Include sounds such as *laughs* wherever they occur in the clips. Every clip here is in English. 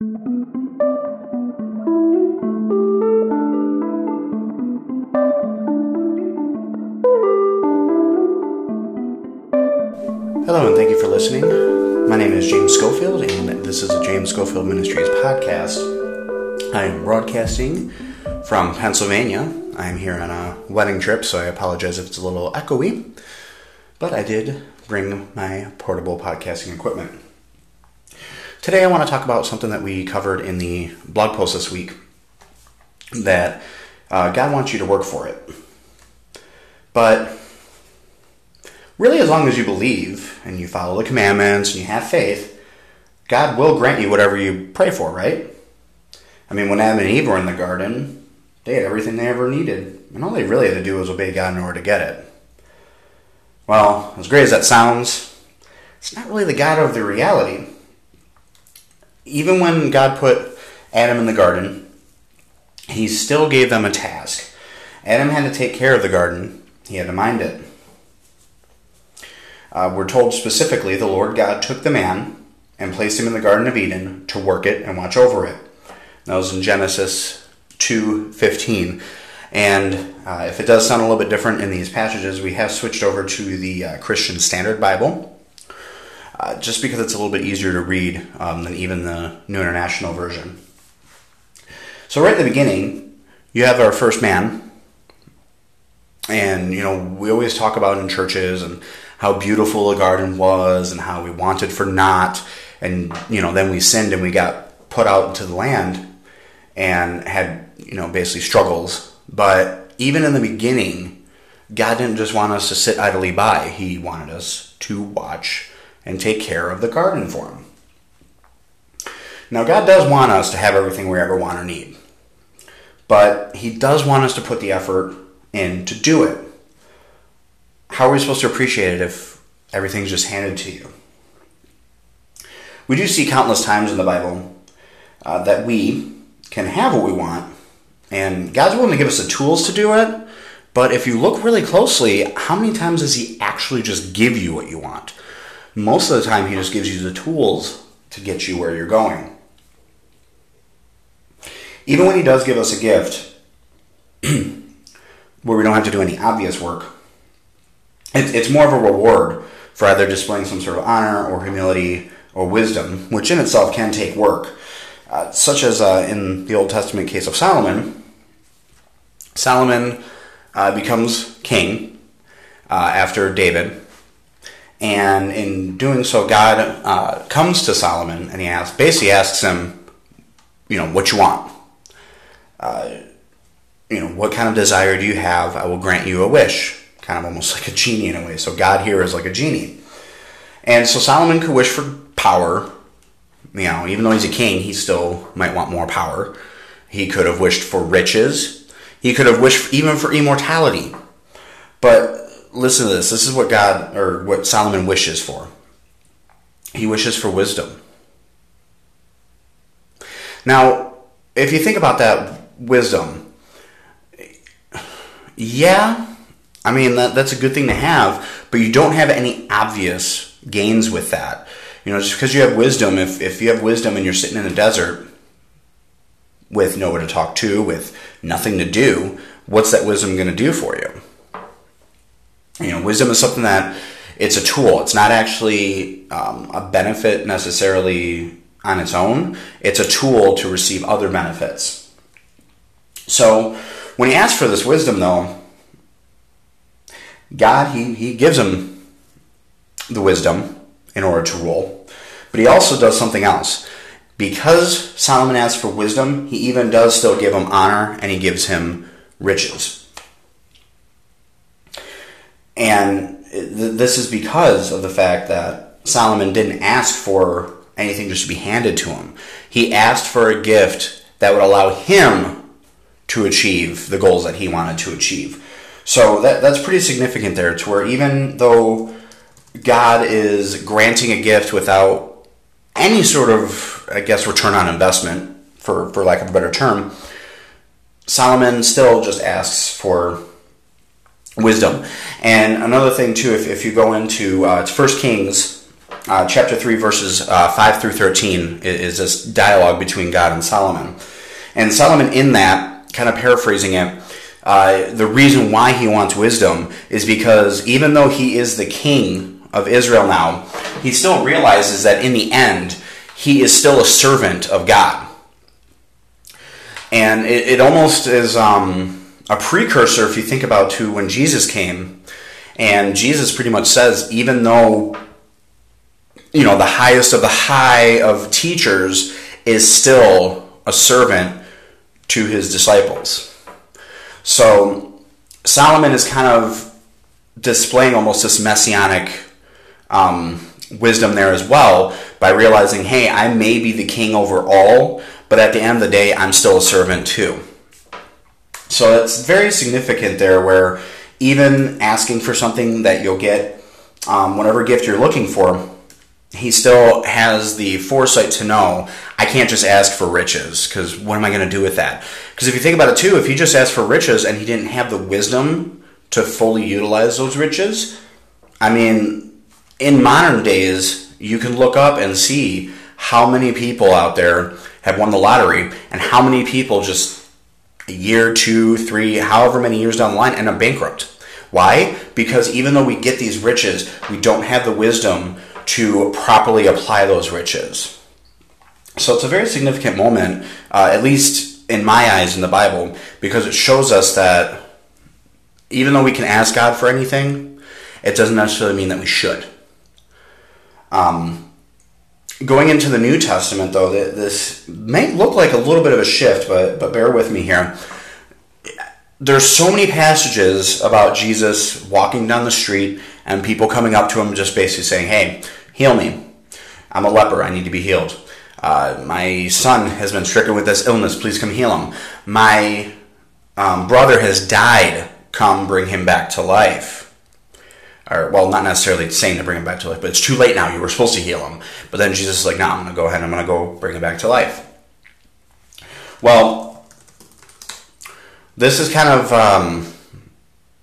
Hello, and thank you for listening. My name is James Schofield, and this is the James Schofield Ministries podcast. I am broadcasting from Pennsylvania. I'm here on a wedding trip, so I apologize if it's a little echoey, but I did bring my portable podcasting equipment. Today, I want to talk about something that we covered in the blog post this week that uh, God wants you to work for it. But really, as long as you believe and you follow the commandments and you have faith, God will grant you whatever you pray for, right? I mean, when Adam and Eve were in the garden, they had everything they ever needed, and all they really had to do was obey God in order to get it. Well, as great as that sounds, it's not really the God of the reality. Even when God put Adam in the garden, he still gave them a task. Adam had to take care of the garden, he had to mind it. Uh, we're told specifically the Lord God took the man and placed him in the Garden of Eden to work it and watch over it. That was in Genesis 2:15. And uh, if it does sound a little bit different in these passages, we have switched over to the uh, Christian Standard Bible, uh, just because it's a little bit easier to read um, than even the New International Version. So right at the beginning, you have our first man, and you know we always talk about in churches and how beautiful the garden was and how we wanted for naught. And, you know, then we sinned and we got put out into the land and had, you know, basically struggles. But even in the beginning, God didn't just want us to sit idly by, He wanted us to watch and take care of the garden for Him. Now, God does want us to have everything we ever want or need, but He does want us to put the effort in to do it how are we supposed to appreciate it if everything's just handed to you? We do see countless times in the Bible uh, that we can have what we want, and God's willing to give us the tools to do it. But if you look really closely, how many times does He actually just give you what you want? Most of the time, He just gives you the tools to get you where you're going. Even when He does give us a gift *clears throat* where we don't have to do any obvious work, it's more of a reward for either displaying some sort of honor or humility or wisdom, which in itself can take work. Uh, such as uh, in the Old Testament case of Solomon, Solomon uh, becomes king uh, after David, and in doing so, God uh, comes to Solomon and he asks, basically asks him, you know, what you want. Uh, you know, what kind of desire do you have? I will grant you a wish kind of almost *laughs* like a genie in a way. So God here is like a genie. And so Solomon could wish for power. You know, even though he's a king, he still might want more power. He could have wished for riches. He could have wished even for immortality. But listen to this. This is what God or what Solomon wishes for. He wishes for wisdom. Now, if you think about that wisdom, yeah, I mean, that, that's a good thing to have, but you don't have any obvious gains with that. You know, just because you have wisdom, if, if you have wisdom and you're sitting in the desert with nowhere to talk to, with nothing to do, what's that wisdom going to do for you? You know, wisdom is something that it's a tool. It's not actually um, a benefit necessarily on its own. It's a tool to receive other benefits. So when he asks for this wisdom, though, God, he, he gives him the wisdom in order to rule, but he also does something else. Because Solomon asks for wisdom, he even does still give him honor and he gives him riches. And this is because of the fact that Solomon didn't ask for anything just to be handed to him. He asked for a gift that would allow him to achieve the goals that he wanted to achieve. So that, that's pretty significant there, to where even though God is granting a gift without any sort of, I guess, return on investment, for, for lack of a better term, Solomon still just asks for wisdom. And another thing, too, if, if you go into uh, it's First Kings uh, chapter 3, verses uh, 5 through 13, is this dialogue between God and Solomon. And Solomon, in that, kind of paraphrasing it, uh, the reason why he wants wisdom is because even though he is the king of Israel now, he still realizes that in the end, he is still a servant of God. And it, it almost is um, a precursor, if you think about, to when Jesus came. And Jesus pretty much says, even though, you know, the highest of the high of teachers is still a servant to his disciples. So Solomon is kind of displaying almost this messianic um, wisdom there as well by realizing, hey, I may be the king over all, but at the end of the day, I'm still a servant too. So it's very significant there where even asking for something that you'll get, um, whatever gift you're looking for, he still has the foresight to know I can't just ask for riches because what am I going to do with that? Because if you think about it too, if he just asked for riches and he didn't have the wisdom to fully utilize those riches, I mean, in modern days, you can look up and see how many people out there have won the lottery and how many people just a year, two, three, however many years down the line end up bankrupt. Why? Because even though we get these riches, we don't have the wisdom to properly apply those riches. So it's a very significant moment, uh, at least in my eyes in the Bible, because it shows us that even though we can ask God for anything, it doesn't necessarily mean that we should. Um, going into the New Testament, though, this may look like a little bit of a shift, but but bear with me here. There's so many passages about Jesus walking down the street and people coming up to him just basically saying, "Hey, heal me. I'm a leper. I need to be healed. Uh, my son has been stricken with this illness. Please come heal him. My um, brother has died. Come bring him back to life." Or well, not necessarily saying to bring him back to life, but it's too late now. You were supposed to heal him. But then Jesus is like, no, I'm going to go ahead. I'm going to go bring him back to life. Well, this is kind of um,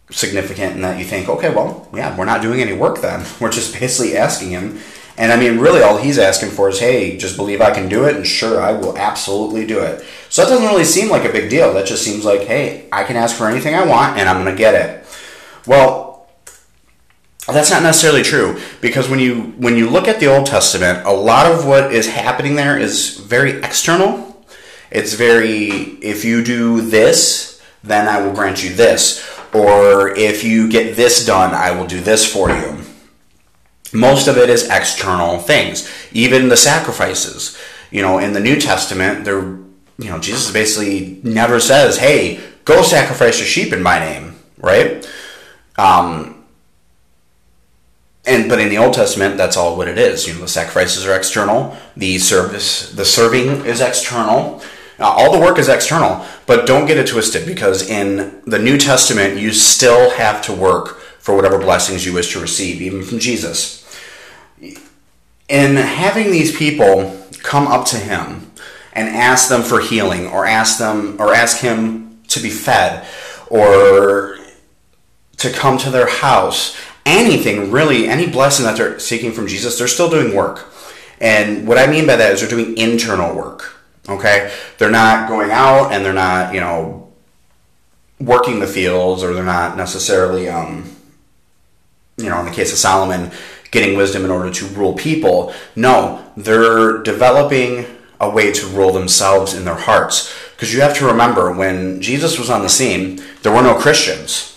significant in that you think, okay, well, yeah, we're not doing any work then. *laughs* We're just basically asking him. And I mean, really, all he's asking for is, hey, just believe I can do it, and sure, I will absolutely do it. So that doesn't really seem like a big deal. That just seems like, hey, I can ask for anything I want, and I'm going to get it. Well, that's not necessarily true because when you when you look at the Old Testament, a lot of what is happening there is very external. It's very if you do this, then I will grant you this, or if you get this done, I will do this for you. Most of it is external things. Even the sacrifices, you know, in the New Testament, there you know, Jesus basically never says, "Hey, go sacrifice a sheep in my name," right? Um, and but in the Old Testament, that's all what it is. You know, the sacrifices are external. The service, the serving is external. Uh, all the work is external, but don't get it twisted because in the New Testament, you still have to work for whatever blessings you wish to receive, even from Jesus. In having these people come up to him and ask them for healing, or ask them, or ask him to be fed, or to come to their house anything really, any blessing that they're seeking from Jesus, they're still doing work. And what I mean by that is they're doing internal work. Okay? They're not going out and they're not, you know, working the fields or they're not necessarily, um, you know, in the case of Solomon, getting wisdom in order to rule people. No, they're developing a way to rule themselves in their hearts. Because you have to remember, when Jesus was on the scene, there were no Christians.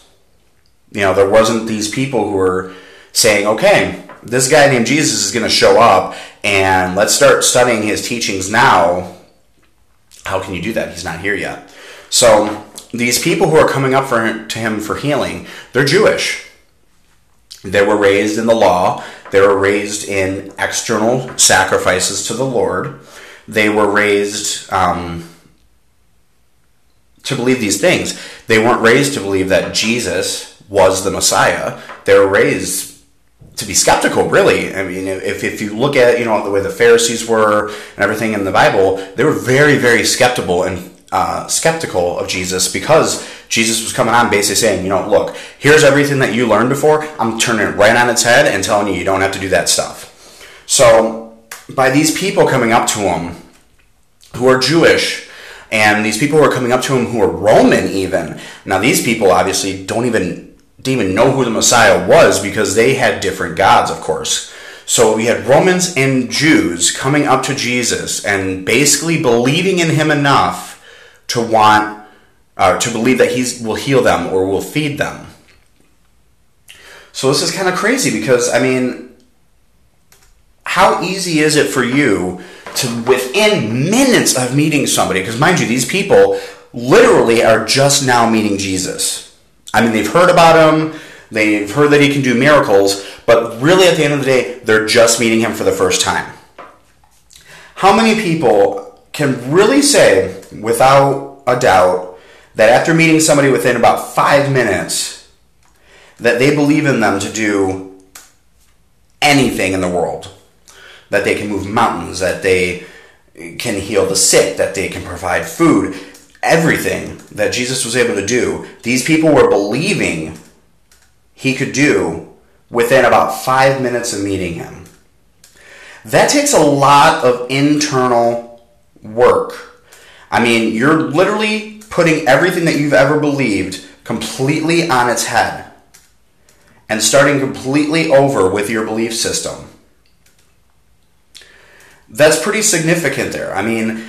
You know, there wasn't these people who were saying, okay, this guy named Jesus is going to show up and let's start studying his teachings now. How can you do that? He's not here yet. So these people who are coming up for him, to him for healing, they're Jewish. They were raised in the law. They were raised in external sacrifices to the Lord. They were raised um, to believe these things. They weren't raised to believe that Jesus was the Messiah. They were raised to be skeptical, really. I mean, if, if you look at, you know, the way the Pharisees were and everything in the Bible, they were very, very skeptical and uh, skeptical of Jesus because Jesus was coming on basically saying, you know, look, here's everything that you learned before. I'm turning it right on its head and telling you you don't have to do that stuff. So, by these people coming up to him who are Jewish, and these people who are coming up to him who are Roman, even. Now, these people obviously don't even didn't even know who the Messiah was because they had different gods, of course. So we had Romans and Jews coming up to Jesus and basically believing in him enough to want, uh, to believe that he will heal them or will feed them. So this is kind of crazy because, I mean, how easy is it for you to, within minutes of meeting somebody, because mind you, these people literally are just now meeting Jesus. I mean, they've heard about him, they've heard that he can do miracles, but really, at the end of the day, they're just meeting him for the first time. How many people can really say, without a doubt, that after meeting somebody within about five minutes, that they believe in them to do anything in the world? That they can move mountains, that they can heal the sick, that they can provide food, everything that Jesus was able to do, these people were believing he could do within about five minutes of meeting him. That takes a lot of internal work. I mean, you're literally putting everything that you've ever believed completely on its head and starting completely over with your belief system. That's pretty significant there. I mean,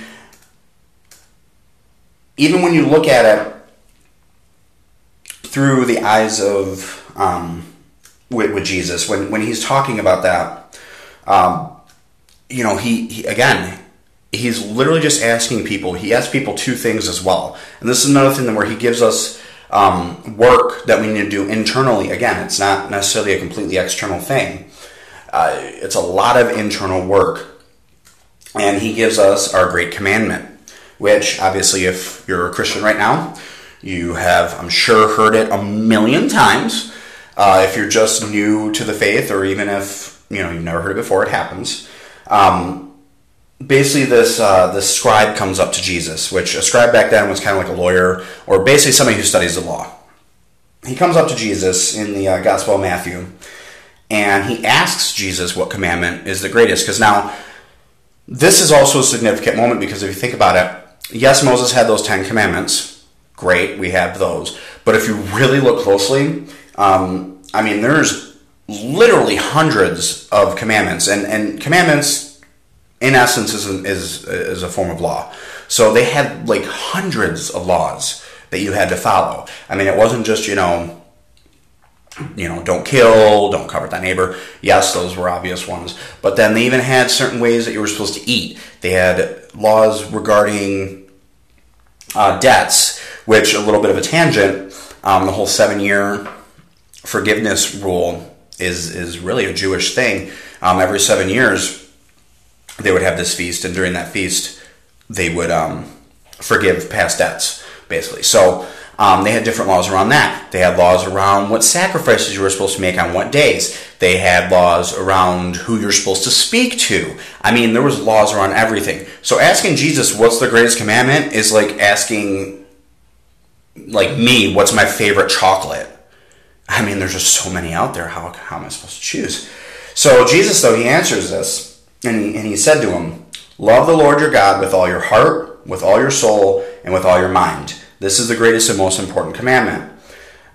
even when you look at it through the eyes of um, with, with Jesus when when he's talking about that. Um, you know, he, he again, he's literally just asking people. He asks people two things as well, and this is another thing where he gives us um, work that we need to do internally. Again, it's not necessarily a completely external thing. Uh, it's a lot of internal work, and he gives us our great commandment, which obviously, if you're a Christian right now, you have, I'm sure, heard it a million times. Uh, if you're just new to the faith, or even if you know you've never heard it before, it happens. Um, basically, this uh, this scribe comes up to Jesus, which a scribe back then was kind of like a lawyer, or basically somebody who studies the law. He comes up to Jesus in the uh, Gospel of Matthew, and he asks Jesus what commandment is the greatest. Because now, this is also a significant moment because if you think about it, yes, Moses had those Ten Commandments. Great, we have those. But if you really look closely, um, I mean, there's literally hundreds of commandments, and, and commandments, in essence, is, is, is a form of law. So they had like hundreds of laws that you had to follow. I mean, it wasn't just, you know, you know, don't kill, don't covet thy neighbor. Yes, those were obvious ones. But then they even had certain ways that you were supposed to eat. They had laws regarding uh, debts, which a little bit of a tangent. Um, the whole seven year forgiveness rule is is really a Jewish thing. Um, every seven years, they would have this feast, and during that feast, they would um, forgive past debts, basically. So um, they had different laws around that. They had laws around what sacrifices you were supposed to make on what days. They had laws around who you're supposed to speak to. I mean, there was laws around everything. So asking Jesus, "What's the greatest commandment?" is like asking, like me, "What's my favorite chocolate?" I mean, there's just so many out there. How, how am I supposed to choose? So Jesus, though, he answers this, and he, and he said to him, Love the Lord your God with all your heart, with all your soul, and with all your mind. This is the greatest and most important commandment,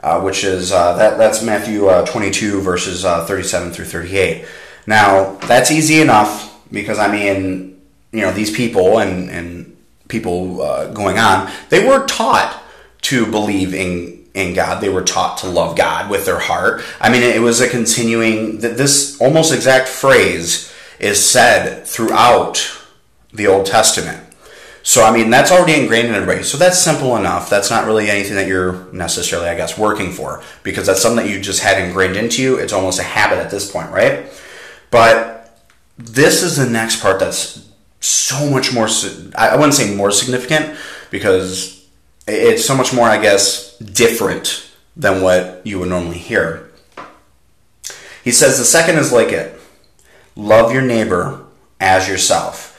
uh, which is uh, that that's Matthew uh, 22 verses uh, 37 through 38. Now that's easy enough because I mean, you know, these people and and people uh, going on, they were taught to believe in in God. They were taught to love God with their heart. I mean, it was a continuing that this almost exact phrase is said throughout the Old Testament. So, I mean, that's already ingrained in everybody. So, that's simple enough. That's not really anything that you're necessarily, I guess, working for because that's something that you just had ingrained into you. It's almost a habit at this point, right? But this is the next part that's so much more, I wouldn't say more significant because it's so much more, I guess, different than what you would normally hear. He says the second is like it love your neighbor as yourself.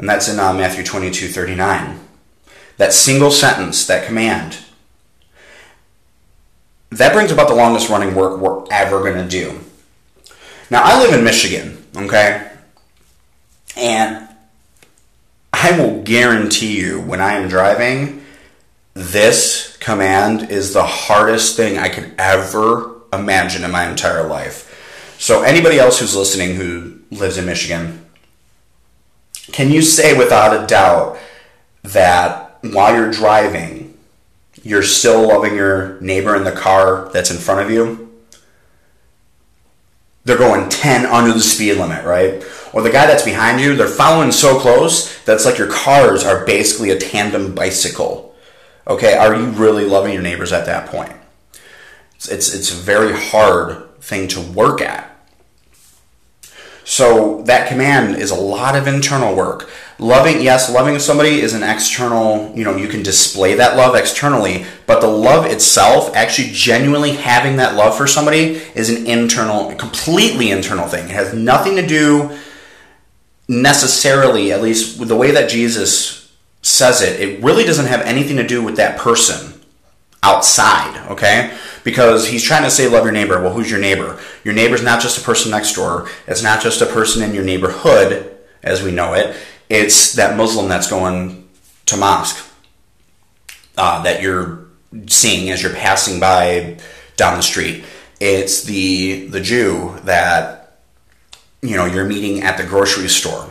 And that's in uh, Matthew 22 39. That single sentence, that command, that brings about the longest running work we're ever going to do. Now, I live in Michigan, okay? And I will guarantee you, when I am driving, this command is the hardest thing I could ever imagine in my entire life. So, anybody else who's listening who lives in Michigan, can you say without a doubt that while you're driving, you're still loving your neighbor in the car that's in front of you? They're going 10 under the speed limit, right? Or the guy that's behind you, they're following so close that's like your cars are basically a tandem bicycle. Okay, are you really loving your neighbors at that point? It's, it's, it's a very hard thing to work at. So that command is a lot of internal work. Loving, yes, loving somebody is an external, you know, you can display that love externally, but the love itself, actually genuinely having that love for somebody is an internal, completely internal thing. It has nothing to do necessarily, at least with the way that Jesus says it, it really doesn't have anything to do with that person outside, okay? because he's trying to say love your neighbor. Well, who's your neighbor? Your neighbor's not just a person next door. It's not just a person in your neighborhood as we know it. It's that Muslim that's going to mosque uh, that you're seeing as you're passing by down the street. It's the the Jew that you know you're meeting at the grocery store.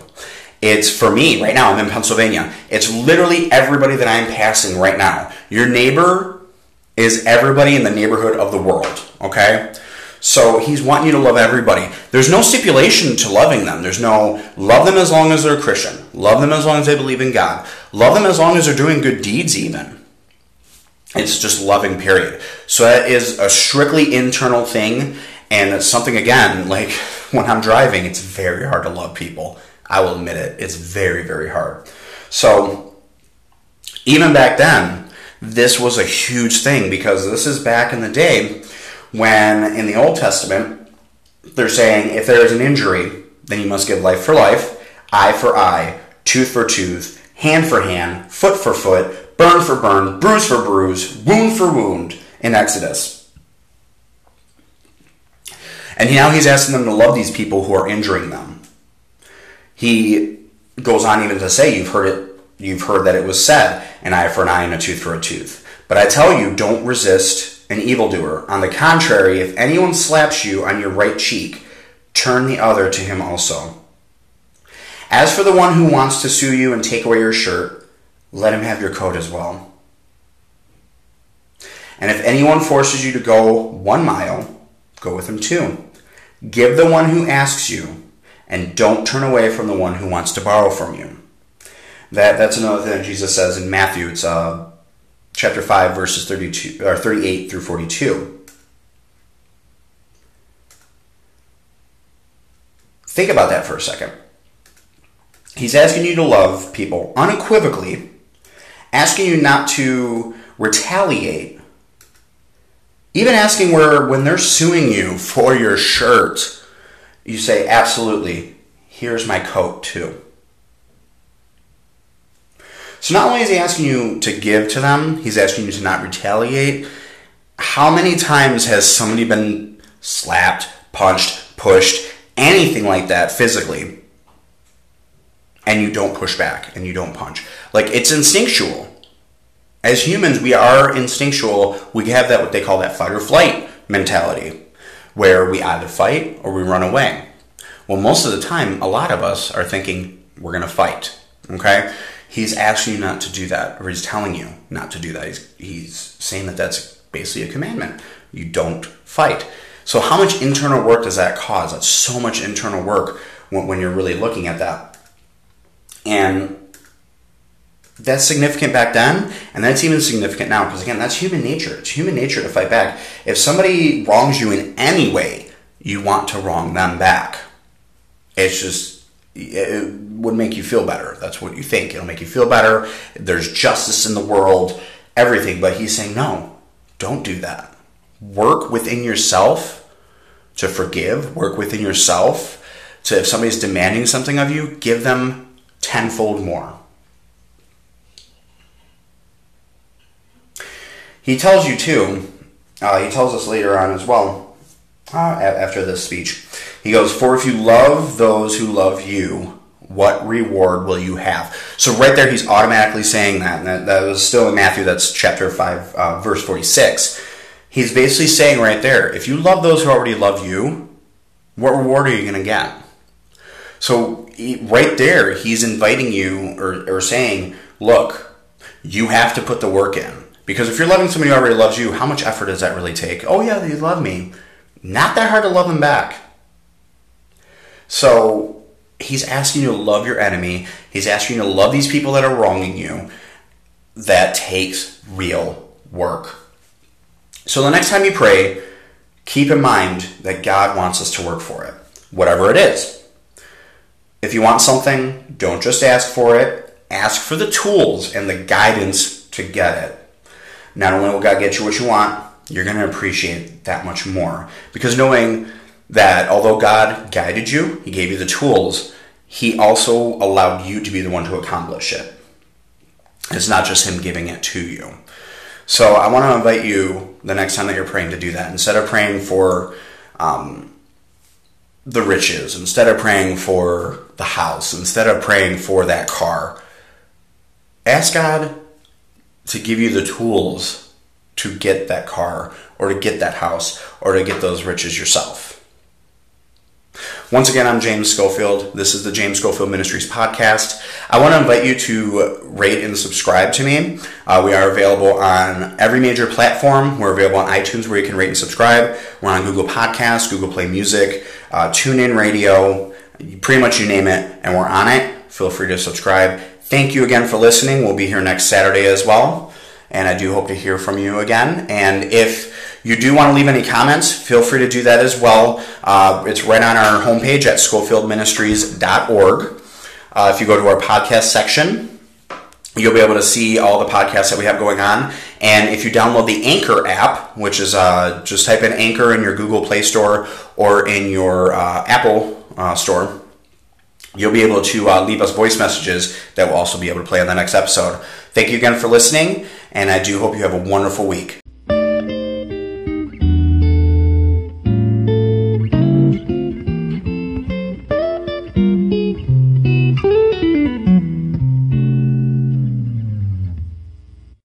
It's for me right now. I'm in Pennsylvania. It's literally everybody that I'm passing right now. Your neighbor is everybody in the neighborhood of the world, okay? So he's wanting you to love everybody. There's no stipulation to loving them. There's no love them as long as they're Christian. Love them as long as they believe in God. Love them as long as they're doing good deeds, even. It's just loving, period. So that is a strictly internal thing. And it's something, again, like *laughs* when I'm driving, it's very hard to love people. I will admit it. It's very, very hard. So even back then, this was a huge thing because this is back in the day when in the Old Testament they're saying if there is an injury, then you must give life for life, eye for eye, tooth for tooth, hand for hand, foot for foot, burn for burn, bruise for bruise, wound for wound in Exodus. And now he's asking them to love these people who are injuring them. He goes on even to say, you've heard it You've heard that it was said, an eye for an eye and a tooth for a tooth. But I tell you, don't resist an evildoer. On the contrary, if anyone slaps you on your right cheek, turn the other to him also. As for the one who wants to sue you and take away your shirt, let him have your coat as well. And if anyone forces you to go one mile, go with him two. Give the one who asks you, and don't turn away from the one who wants to borrow from you. That that's another thing Jesus says in Matthew. It's uh, chapter five, verses thirty-two or thirty-eight through forty-two. Think about that for a second. He's asking you to love people unequivocally, asking you not to retaliate, even asking where when they're suing you for your shirt, you say, absolutely, here's my coat too. So not only is he asking you to give to them, he's asking you to not retaliate. How many times has somebody been slapped, punched, pushed, anything like that physically, and you don't push back and you don't punch? Like it's instinctual. As humans, we are instinctual. We have that what they call that fight or flight mentality, where we either fight or we run away. Well, most of the time, a lot of us are thinking we're going to fight. Okay? He's asking you not to do that, or he's telling you not to do that. He's, he's saying that that's basically a commandment. You don't fight. So, how much internal work does that cause? That's so much internal work when, when you're really looking at that. And that's significant back then, and that's even significant now, because again, that's human nature. It's human nature to fight back. If somebody wrongs you in any way, you want to wrong them back. It's just it would make you feel better. That's what you think. It'll make you feel better. There's justice in the world, everything. But he's saying, no, don't do that. Work within yourself to forgive, work within yourself to, if somebody's demanding something of you, give them tenfold more. He tells you too, uh, he tells us later on as well, uh, after this speech, he goes, For if you love those who love you, what reward will you have? So right there, he's automatically saying that. And that, that was still in Matthew, that's chapter 5, uh, verse 46. He's basically saying right there, if you love those who already love you, what reward are you going to get? So right there, he's inviting you or, or saying, look, you have to put the work in. Because if you're loving somebody who already loves you, how much effort does that really take? Oh, yeah, they love me. Not that hard to love them back. So he's asking you to love your enemy. He's asking you to love these people that are wronging you. That takes real work. So the next time you pray, keep in mind that God wants us to work for it, whatever it is. If you want something, don't just ask for it, ask for the tools and the guidance to get it. Not only will God get you what you want, you're going to appreciate that much more. Because knowing that although God guided you, He gave you the tools, He also allowed you to be the one to accomplish it. It's not just Him giving it to you. So I want to invite you the next time that you're praying to do that. Instead of praying for um, the riches, instead of praying for the house, instead of praying for that car, ask God to give you the tools to get that car or to get that house or to get those riches yourself. Once again, I'm James Schofield. This is the James Schofield Ministries podcast. I want to invite you to rate and subscribe to me. Uh, we are available on every major platform. We're available on iTunes where you can rate and subscribe. We're on Google Podcasts, Google Play Music, uh, TuneIn Radio, pretty much you name it, and we're on it. Feel free to subscribe. Thank you again for listening. We'll be here next Saturday as well. And I do hope to hear from you again. And if you do want to leave any comments, feel free to do that as well. Uh, it's right on our homepage at schofieldministries.org. Uh, if you go to our podcast section, you'll be able to see all the podcasts that we have going on. And if you download the Anchor app, which is uh, just type in Anchor in your Google Play Store or in your uh, Apple uh, Store, you'll be able to uh, leave us voice messages that we'll also be able to play on the next episode. Thank you again for listening, and I do hope you have a wonderful week.